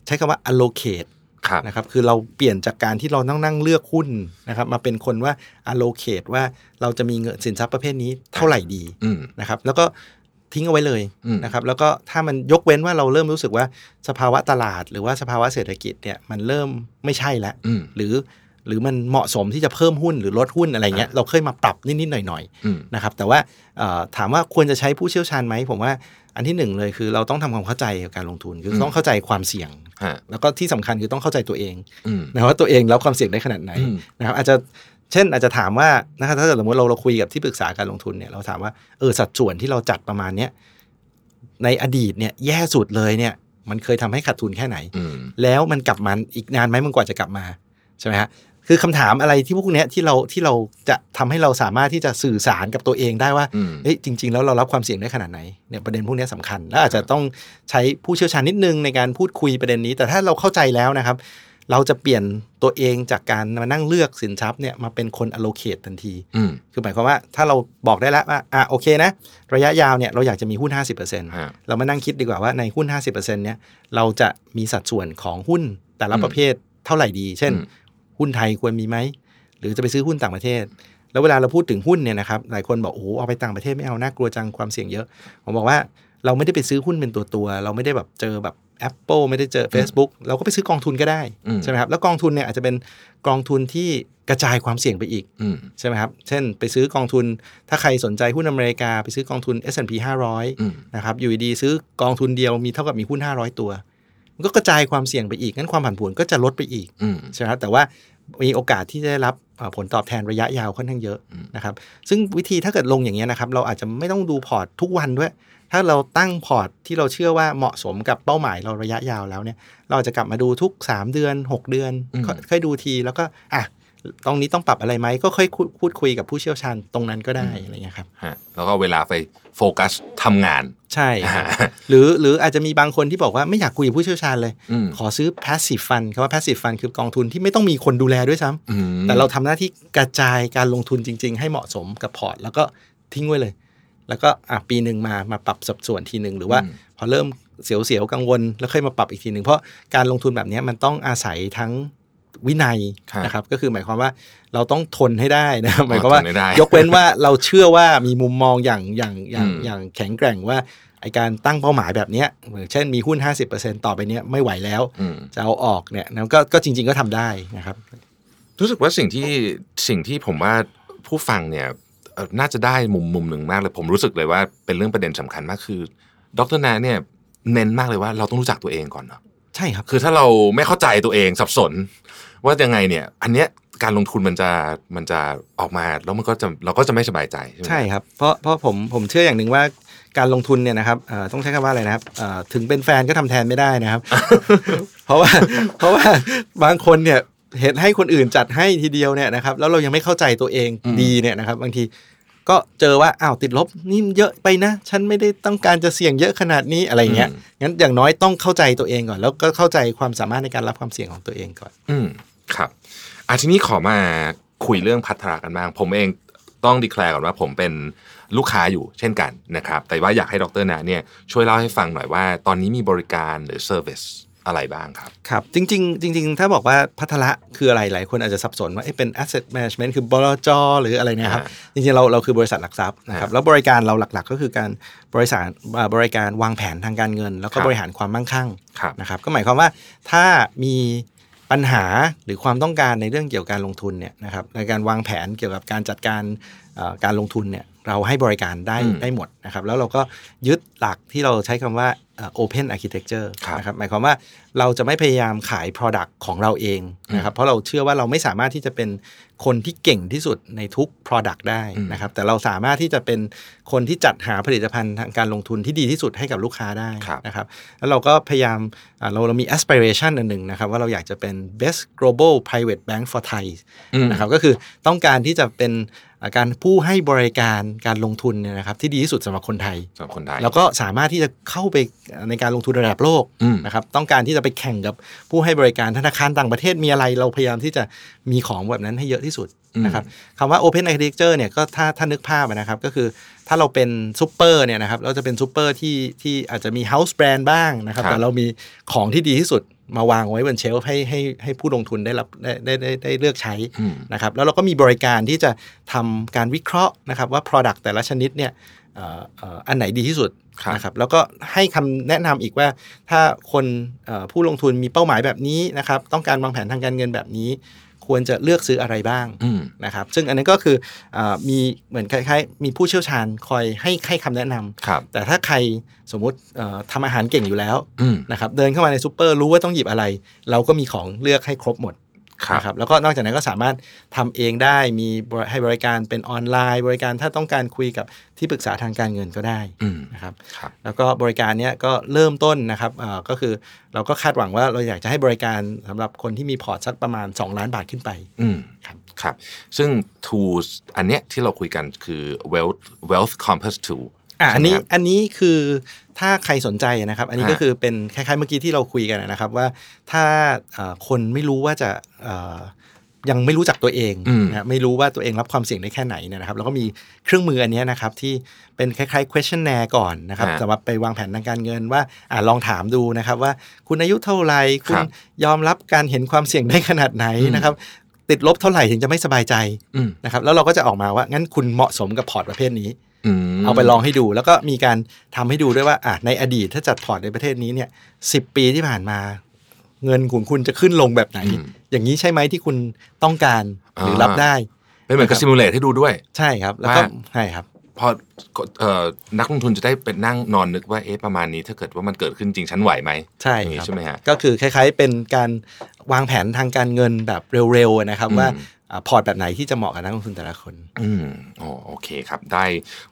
ใช้คำว่า allocate ครับนะครับคือเราเปลี่ยนจากการที่เราต้องนั่งเลือกหุ้นนะครับมาเป็นคนว่า allocate ว่าเราจะมีเงินสินทรัพย์ประเภทนี้เท่าไหร่ดีอืมนะครับแล้วก็ ทิ้งเอาไว้เลยอืมนะครับแล้วก็ถ้ามันยกเว้นว่าเราเริ่มรู้สึกว่าสภาวะตลาด หรือว่าสภาวะเศรษฐกิจเนี่ยมันเริ่มไม่ใช่แล้วอืมหรือหรือมันเหมาะสมที่จะเพิ่มหุ้นหรือลดหุ้นอะไรเงี้ยเราเคยมาปรับนิด ๆ หน่อยอืมๆนะครับ แต่ว่าเอ่อถามว่าควรจะใช้ผู้เชี่ยวชาญไหม ผมว่าอันที่หนึ่งเลยคือเราต้องทำความเข้าใจกับการลงทุน คือต้องเข้าใจความเสี่ยงฮะแล้วก็ที่สำคัญคือต้องเข้าใจตัวเองอืมนะว่าตัวเองรับความเสี่ยงได้ขนาดไหนอืมนะครับอาจจะ เช่นอาจจะถามว่านะครับถ้าสมมติเราเราคุยกับที่ปรึกษาการลงทุนเนี่ยเราถามว่าเออสัดส่วนที่เราจัดประมาณเนี้ยในอดีตเนี่ยแย่สุดเลยเนี่ยมันเคยทำให้ขาดทุนแค่ไหนอืมแล้วมันกลับมาอีกนานไหมมันกว่าจะกลับมาใช่ไหมฮะคือคำถามอะไรที่พวกเนี้ยที่เราที่เราจะทำให้เราสามารถที่จะสื่อสารกับตัวเองได้ว่าอืมเฮ้ยจริง ๆ แล้วเรารับความเสี่ยงได้ขนาดไหนเนี่ยประเด็นพวกเนี้ยสำคัญ แล้วอาจจะต้องใช้ผู้เชี่ยวชาญนิดนึงในการพูดคุยประเด็นนี้ แต่ถ้าเราเข้าใจแล้วนะครับ เราจะเปลี่ยนตัวเองจากการมานั่งเลือกสินทรัพย์เนี่ยมาเป็นคน allocate ทันทีอืมคือหมายความว่าถ้าเราบอกได้แล้วว่าอะโอเคนะ ระยะยาวเนี่ยเราอยากจะมีหุ้น 50%ฮะเรามานั่งคิดดีกว่าว่าในหุ้น 50%เนี่ยเราจะมีสัดส่วนของหุ้นแต่ละอืมประเภทเท่าไหร่ดี เช่นอืมหุ้นไทยควรมีไหม หรือจะไปซื้อหุ้นต่างประเทศ แล้วเวลาเราพูดถึงหุ้นเนี่ยนะครับหลายคนบอกโอ้โหเอาไปต่างประเทศไม่เอาน่ากลัวจังความเสี่ยงเยอะ ผมบอกว่าเราไม่ได้ไปซื้อหุ้นเป็นตัวตัวๆเราไม่ได้แบบเจอแบบ Apple ไม่ได้เจอ Facebook เราก็ไปซื้อกองทุนก็ได้อืมใช่ไหมครับแล้วกองทุนเนี่ยอาจจะเป็นกองทุนที่กระจายความเสี่ยงไปอีกอืมใช่ไหมครับเช่น ไปซื้อกองทุนถ้าใครสนใจหุ้นอเมริกา ไปซื้อกองทุน S&P 500อืมนะครับอยู่ดีๆซื้อกองทุนเดียวมีเท่ากับมีหุ้น 500 ตัว มันก็กระจายความเสี่ยงไปอีกงั้นความผันผวนก็จะลดไปอีกอืมใช่ไหมครับแต่ว่ามีโอกาสที่จะได้รับเอ่อผลตอบแทนระยะยาวค่อนข้างเยอะอืมนะครับซึ่งวิธีถ้าเกิดลงอย่างเงี้ยนะครับเราอาจจะไม่ต้องดูพอร์ตทุกวันด้วย ถ้าเราตั้ง port ที่เราเชื่อว่าเหมาะสมกับเป้าหมายเราระยะยาวแล้วเนี่ย เราจะกลับมาดูทุก 3 เดือน 6 เดือนอืมค่อยค่อยดูทีแล้วก็อะตรงนี้ต้องปรับอะไรไหมก็ค่อยคุยพูดคุยกับผู้เชี่ยวชาญตรงนั้นก็ได้อะไรเงี้ยครับฮะแล้วก็เวลาไปโฟกัสทำงาน ใช่ครับหรือหรืออาจจะมีบางคนที่บอกว่าไม่อยากคุยกับผู้เชี่ยวชาญเลยอืมขอซื้อ passive fund คำว่า passive fund คือกองทุนที่ไม่ต้องมีคนดูแลด้วยซ้ำอืมแต่เราทำหน้าที่กระจายการลงทุนจริง ๆ ให้เหมาะสมกับ port แล้วก็ทิ้งไว้เลย แล้วก็อะปีหนึ่งมามาปรับสัดส่วนทีหนึ่งหรือว่าอืมพอเริ่มเสียวๆกังวล แล้วค่อยมาปรับอีกทีหนึ่งเพราะการลงทุนแบบนี้มันต้องอาศัยทั้งวินัยครับนะครับก็คือหมายความว่าเราต้องทนให้ได้นะครับหมายความว่าทนให้ได้ยกเว้นว่าเราเชื่อว่ามีมุมมองอย่างอย่างอย่างอืมอย่างแข็งแกร่งว่าไอการตั้งเป้าหมายแบบเนี้ยอย่างเช่นมีหุ้น 50%ต่อไปเนี้ยไม่ไหวแล้วอืมจะเอาออกเนี่ยนะก็ก็จริง ๆ ก็ทำได้นะครับ รู้สึกว่าสิ่งที่สิ่งที่ผมว่าผู้ฟังเนี่ยเอ่อ น่าจะได้มุมมุมหนึ่งมากเลย ผมรู้สึกเลยว่าเป็นเรื่องประเด็นสำคัญมากคือ ดรนาเนี่ยเน้นมากเลยว่าเราต้องรู้จักตัวเองก่อนเนาะใช่ครับคือถ้าเราไม่เข้าใจตัวเองสับสน ว่ายังไงเนี่ย อันเนี้ยการลงทุนมันจะมันจะออกมาแล้วมันก็จะเราก็จะไม่สบายใจ ใช่ไหมใช่ครับ เพราะเพราะผมผมเชื่ออย่างหนึ่งว่าการลงทุนเนี่ยนะครับเอ่อต้องใช้คำว่าอะไรนะครับเอ่อถึงเป็นแฟนก็ทำแทนไม่ได้นะครับ เพราะว่าเพราะว่าบางคนเนี่ย เห็นให้คนอื่นจัดให้ทีเดียวเนี่ยนะครับแล้วเรายังไม่เข้าใจตัวเองดีเนี่ยนะครับ บางทีก็เจอว่าอ้าวติดลบนี่เยอะไปนะ ฉันไม่ได้ต้องการจะเสี่ยงเยอะขนาดนี้อะไรเงี้ยงั้นอย่างน้อยต้องเข้าใจตัวเองก่อน แล้วก็เข้าใจความสามารถในการรับความเสี่ยงของตัวเองก่อน อืมครับอาทีนี้ขอมาคุยเรื่องพัฒนากันบ้าง ผมเองต้องดีแคลร์ก่อนว่าผมเป็นลูกค้าอยู่เช่นกันนะครับ แต่ว่าอยากให้ดรนาเนี่ยช่วยเล่าให้ฟังหน่อยว่า ตอนนี้มีบริการหรือเซอร์วิส อะไรบ้างครับ ครับ จริง ๆ จริง ๆ ถ้าบอกว่าพัทละคืออะไรหลายคนอาจจะสับสนว่าเอ๊ะเป็น asset management คือบลจหรืออะไรเนะครับอ่จริง ๆ เราเราคือบริษัทหลักทรัพย์นะครับอ่าแล้วบริการเราหลัก ๆ ก็คือการบริษัทอ่าบริการวางแผนทางการเงิน แล้วก็ครับบริหารความมั่งคั่งครับนะครับก็หมายความว่าถ้ามีปัญหาหรือความต้องการในเรื่องเกี่ยวกับการลงทุนเนี่ยนะครับในการวางแผนเกี่ยวกับการจัดการเอ่อการลงทุนเนี่ย เราให้บริการได้อืมได้หมดนะครับ แล้วเราก็ยึดหลักที่เราใช้คำว่าเอ่อ open architecture ครับนะครับหมายความว่าเราจะไม่พยายามขาย product ของเราเองนะครับเพราะเราเชื่อว่าเราไม่สามารถที่จะเป็นคนที่เก่งที่สุดในทุก product ได้นะครับ แต่เราสามารถที่จะเป็นคนที่จัดหาผลิตภัณฑ์ทางการลงทุนที่ดีที่สุดให้กับลูกค้าได้ครับนะครับ แล้วเราก็พยายามอ่าเราเรามี aspiration อันหนึ่งนะครับ ว่าเราอยากจะเป็น best global private bank for Thai อืมนะครับก็คือต้องการที่จะเป็นอ่า การผู้ให้บริการการลงทุนเนี่ยนะครับที่ดีที่สุดสำหรับคนไทยสำหรับคนไทย แล้วก็สามารถที่จะเข้าไปในการลงทุนระดับโลกอืมนะครับต้องการที่จะไปแข่งกับผู้ให้บริการธนาคารต่างประเทศมีอะไรเราพยายามที่จะมีของแบบนั้นให้เยอะที่สุดนะครับคำว่า Open Architecture เนี่ยก็ถ้าถ้านึกภาพอะนะครับก็คือถ้าเราเป็นซูเปอร์เนี่ยนะครับเราจะเป็นซูเปอร์ที่ที่อาจจะมี House Brand บ้างนะครับครับแต่เรามีของที่ดีที่สุด มาวางไว้บนเชลฟ์ให้ให้ให้ผู้ลงทุนได้รับได้ได้ได้ได้เลือกใช้อืมนะครับแล้วเราก็มีบริการที่จะทำการวิเคราะห์นะครับว่า Product แต่ละชนิดเนี่ยเอ่อเอ่ออันไหนดีที่สุดครับนะครับแล้วก็ให้คำแนะนำอีกว่าถ้าคนเอ่อผู้ลงทุนมีเป้าหมายแบบนี้นะครับต้องการวางแผนทางการเงินแบบนี้ ควรจะเลือกซื้ออะไรบ้างอืมนะครับ ซึ่งอันนี้นก็คือเออมีเหมือนคล้ายๆ มีผู้เชี่ยวชาญคอยให้ให้คำแนะนำครับแต่ถ้าใครสมมุติเอ่อทำอาหารเก่งอยู่แล้วอืมนะครับเดินเข้ามาในซูเปอร์รู้ว่าต้องหยิบอะไร เราก็มีของเลือกให้ครบหมดครับ นะครับแล้วก็นอกจากนั้นก็สามารถทำเองได้มีบริให้บริการเป็นออนไลน์ บริการถ้าต้องการคุยกับที่ปรึกษาทางการเงินก็ได้อืมนะครับครับแล้วก็บริการเนี้ยก็เริ่มต้นนะครับเอ่อก็คือเราก็คาดหวังว่าเราอยากจะให้บริการสำหรับคนที่มีพอร์ตสักประมาณ 2 ล้านบาทขึ้นไปอืมครับครับซึ่ง tools อันเนี้ยที่เราคุยกันคือ wealth wealth compass tool อะอันนี้ใช่ไหมครับอันนี้คือถ้าใครสนใจนะครับ อันนี้ฮะก็คือเป็นคล้ายๆเมื่อกี้ที่เราคุยกันนะครับว่าถ้าเอ่อคนไม่รู้ว่าจะเอ่อยังไม่รู้จักตัวเองอืมนะไม่รู้ว่าตัวเองรับความเสี่ยงได้แค่ไหนเนี่ยนะครับ แล้วก็มีเครื่องมืออันเนี้ยนะครับที่เป็นคล้ายๆ questionnaire ก่อนนะครับฮะสำหรับไปวางแผนทางการเงินว่าอ่าลองถามดูนะครับว่าคุณอายุเท่าไหร่คุณครับยอมรับการเห็นความเสี่ยงได้ขนาดไหนอืมนะครับ ติดลบเท่าไหร่ถึงจะไม่สบายใจอืมนะครับแล้วเราก็จะออกมาว่างั้นคุณเหมาะสมกับพอร์ตประเภทนี้มเอาไปลองให้ดูแล้วก็มีการทำให้ดูด้วยว่าอะในอดีตถ้าจัดพอร์ตในประเทศนี้เนี่ยสิปีที่ผ่านมา เงินของคุณจะขึ้นลงแบบไหนอืมอย่างนี้ใช่ไหมที่คุณต้องการหรือรับได้เป็นเหมือนกับ simulate ให้ดูด้วย ใช่ครับ แล้วก็ว่าใช่ครับพอเอ่อนักลงทุนจะได้เป็นนั่งนอนนึกว่าเอ๊ะประมาณนี้ ถ้าเกิดว่ามันเกิดขึ้นจริงฉันไหวไหมใช่อย่างนี้ครับใช่ไหมฮะก็คือคล้าย ๆเป็นการ วางแผนทางการเงินแบบเร็วๆนะครับอืมว่าอ่า port แบบไหนที่จะเหมาะกับนักลงทุนแต่ละคน อืมโอโอเคครับ ได้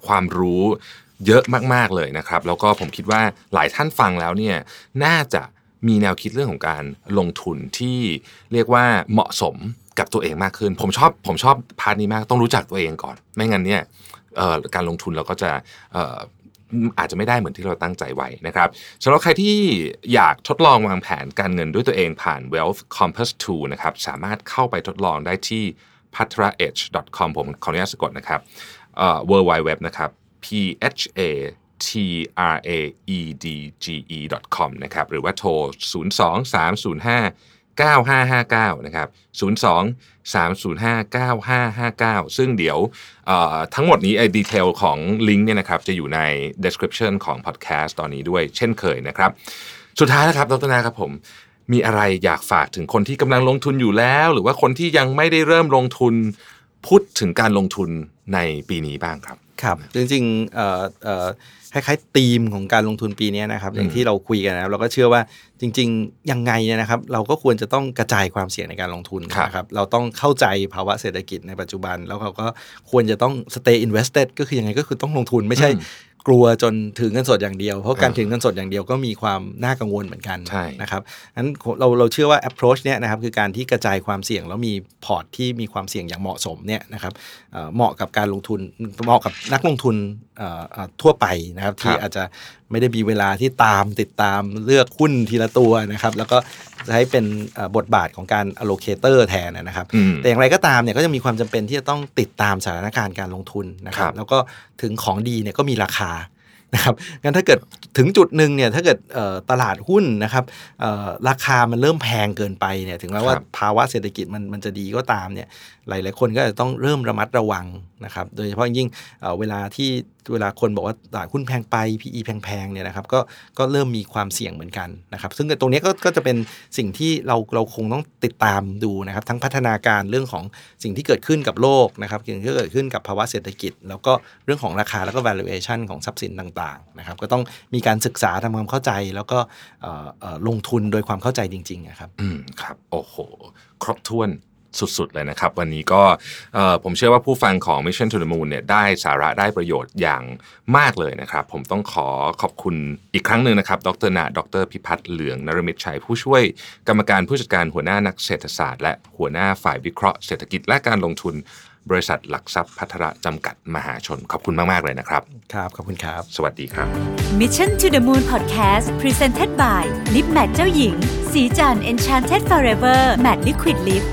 ความรู้เยอะมากๆเลยนะครับ แล้วก็ผมคิดว่าหลายท่านฟังแล้วเนี่ยน่าจะมีแนวคิดเรื่องของการลงทุนที่เรียกว่าเหมาะสมกับตัวเองมากขึ้น ผมชอบผมชอบ part นี้มากต้องรู้จักตัวเองก่อน ไม่งั้นเนี่ยเอ่อการลงทุนเราก็จะเอาจจะไม่ได้เหมือนที่เราตั้งใจไว้นะครับสำหรับใครที่อยากทดลองวางแผนการเงินด้วยตัวเองผ่าน Wealth Compass 2นะครับสามารถเข้าไปทดลองได้ที่ patraedge.com ผมขออนุญาตสะกดนะครับเอ่อ w w w นะครับ p h a t r a e d g e com นะครับหรือว่าโทร 02 305 9559นะครับ02 305 9559 ซึ่งเดี๋ยวทั้งหมดนี้ไอ้ดีเทลของลิงก์เนี่ยนะครับจะอยู่ใน description ของ podcast ตอนนี้ด้วยเช่นเคยนะครับ สุดท้ายนะครับดรนาครับผมมีอะไรอยากฝากถึงคนที่กำลังลงทุนอยู่แล้ว หรือว่าคนที่ยังไม่ได้เริ่มลงทุนพูดถึงการลงทุนในปีนี้บ้างครับ ครับ จริงๆเอ่อเอ่อคล้ายๆธีมของการลงทุนปีนี้นะครับ อย่างที่เราคุยกันนะครับเราก็เชื่อว่าจริง ๆ ยังไงเนี่ยนะครับ เราก็ควรจะต้องกระจายความเสี่ยงในการลงทุนครับนะครับ เราต้องเข้าใจภาวะเศรษฐกิจในปัจจุบัน แล้วเราก็ควรจะต้อง stay invested ก็คือยังไงก็คือต้องลงทุนไม่ใช่อืม กลัวจนถือเงินสดอย่างเดียว เพราะการอ่าถือเงินสดอย่างเดียวก็มีความน่ากังวลเหมือนกันใช่นะครับนั้นเราเราเชื่อว่า approach เนี่ยนะครับคือการที่กระจายความเสี่ยงแล้วมีพอร์ตที่มีความเสี่ยงอย่างเหมาะสมเนี่ยนะครับเอ่อเหมาะกับการลงทุนเหมาะกับนักลงทุนเอ่อเอ่อทั่วไปนะครับที่อาจจะ ไม่ได้มีเวลาที่ตามติดตามเลือกหุ้นทีละตัวนะครับ แล้วก็ใช้เป็นเอ่อบทบาทของการ allocator แทนนะครับอืมแต่อย่างไรก็ตามเนี่ยก็จะมีความจำเป็นที่จะต้องติดตามสถานการณ์การลงทุนนะครัครับบแล้วก็ถึงของดีเนี่ยก็มีราคา นะครับงั้นถ้าเกิดถึงจุดหนึ่งเนี่ยถ้าเกิดเอ่อตลาดหุ้นนะครับเอ่อราคามันเริ่มแพงเกินไปเนี่ยถึงแม้ว่าครับภาวะเศรษฐกิจมันมันจะดีก็ตามเนี่ยหลาย ๆ คนก็จะต้องเริ่มระมัดระวังนะครับโดยเฉพาะยิ่งเอ่อเวลาที่เวลาคนบอกว่าตลาดหุ้นแพงไป PE แพงๆเนี่ยนะครับก็ก็เริ่มมีความเสี่ยงเหมือนกันนะครับซึ่งตรงเนี้ยก็ก็จะเป็นสิ่งที่เราเราคงต้องติดตามดูนะครับทั้งพัฒนาการเรื่องของสิ่งที่เกิดขึ้นกับโลกนะครับสิ่งที่เกิดขึ้นกับภาวะเศรษฐกิจ แล้วก็เรื่องของราคาแล้วก็ valuation ของทรัพย์สินต่างๆนะครับ ก็ต้องมีการศึกษาทำความเข้าใจ แล้วก็ลงทุนโดยความเข้าใจจริงๆนะครับ อืมครับ โอ้โห ครบถ้วนสุดๆเลยนะครับ วันนี้ก็ผมเชื่อว่าผู้ฟังของ Mission to the Moon เนี่ยได้สาระได้ประโยชน์อย่างมากเลยนะครับ ผมต้องขอขอบคุณอีกครั้งหนึ่งนะครับ ดรนาดรพิพัฒน์เหลืองนรมิตรชัย ผู้ช่วยกรรมการผู้จัดการหัวหน้านักเศรษฐศาสตร์ และหัวหน้าฝ่ายวิเคราะห์เศรษฐกิจและการลงทุน บริษัทหลักทรัพย์พัฒระจำกัดมหาชน ขอบคุณมาก ๆ เลยนะครับ ครับ ขอบคุณครับ สวัสดีครับ Mission to the Moon Podcast Presented by Lip Matte เจ้าหญิง สีจัน Enchanted Forever Matte Liquid Lip